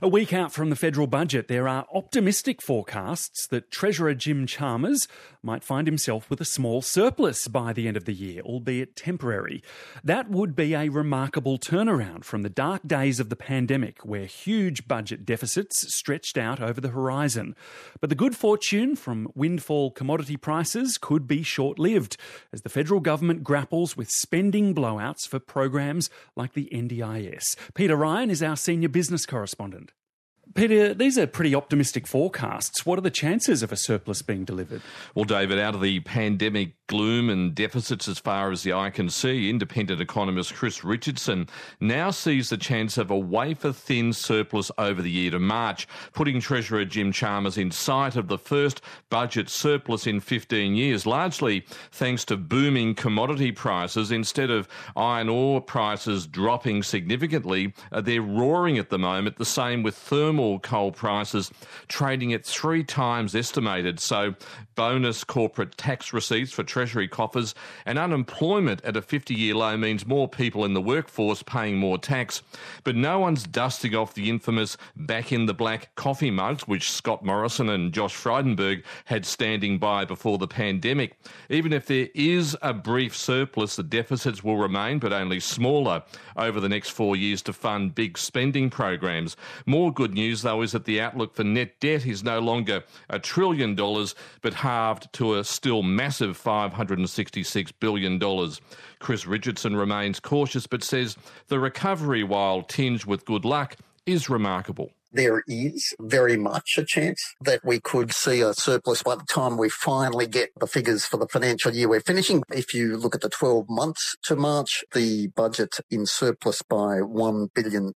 A week out from the federal budget, there are optimistic forecasts that Treasurer Jim Chalmers might find himself with a small surplus by the end of the year, albeit temporary. That would be a remarkable turnaround from the dark days of the pandemic, where huge budget deficits stretched out over the horizon. But the good fortune from windfall commodity prices could be short lived as the federal government grapples with spending blowouts for programs like the NDIS. Peter Ryan is our senior business correspondent. Peter, these are pretty optimistic forecasts. What are the chances of a surplus being delivered? Well, David, out of the pandemic gloom and deficits as far as the eye can see, independent economist Chris Richardson now sees the chance of a wafer thin surplus over the year to March, putting Treasurer Jim Chalmers in sight of the first budget surplus in 15 years, largely thanks to booming commodity prices. Instead of iron ore prices dropping significantly, uh, they're roaring at the moment, the same with thermal coal prices trading at three times estimated. So, bonus corporate tax receipts for coffers and unemployment at a 50 year low means more people in the workforce paying more tax. But no one's dusting off the infamous back in the black coffee mugs, which Scott Morrison and Josh Frydenberg had standing by before the pandemic. Even if there is a brief surplus, the deficits will remain, but only smaller over the next four years to fund big spending programs. More good news though, is that the outlook for net debt is no longer a trillion dollars, but halved to a still massive $566 billion. Chris Richardson remains cautious, but says the recovery, while tinged with good luck, is remarkable there is very much a chance that we could see a surplus by the time we finally get the figures for the financial year we're finishing. If you look at the 12 months to March, the budget in surplus by $1 billion.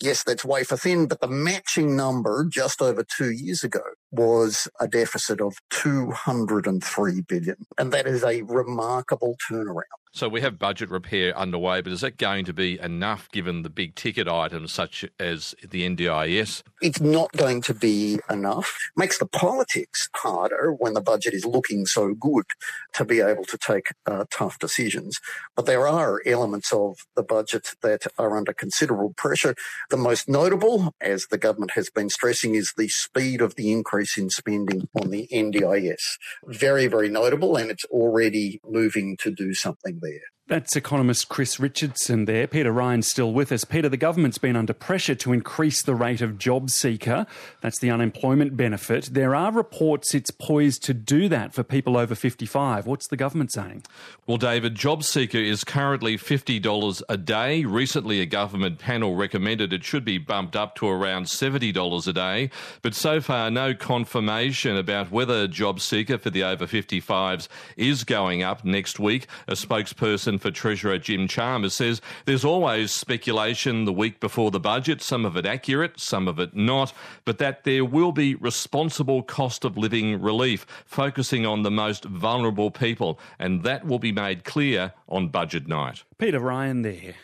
Yes, that's wafer thin, but the matching number just over two years ago was a deficit of 203 billion. And that is a remarkable turnaround. So we have budget repair underway, but is that going to be enough given the big ticket items such as the NDIS? It's not going to be enough. It Makes the politics harder when the budget is looking so good to be able to take uh, tough decisions. But there are elements of the budget that are under considerable pressure. The most notable, as the government has been stressing, is the speed of the increase in spending on the NDIS. Very, very notable, and it's already moving to do something there. That's economist Chris Richardson there. Peter Ryan's still with us. Peter, the government's been under pressure to increase the rate of job seeker. That's the unemployment benefit. There are reports it's poised to do that for people over 55. What's the government saying? Well, David, job seeker is currently $50 a day. Recently, a government panel recommended it should be bumped up to around $70 a day. But so far, no confirmation about whether job seeker for the over 55s is going up next week. A spokesperson for Treasurer Jim Chalmers says there's always speculation the week before the budget, some of it accurate, some of it not, but that there will be responsible cost of living relief, focusing on the most vulnerable people, and that will be made clear on budget night. Peter Ryan there.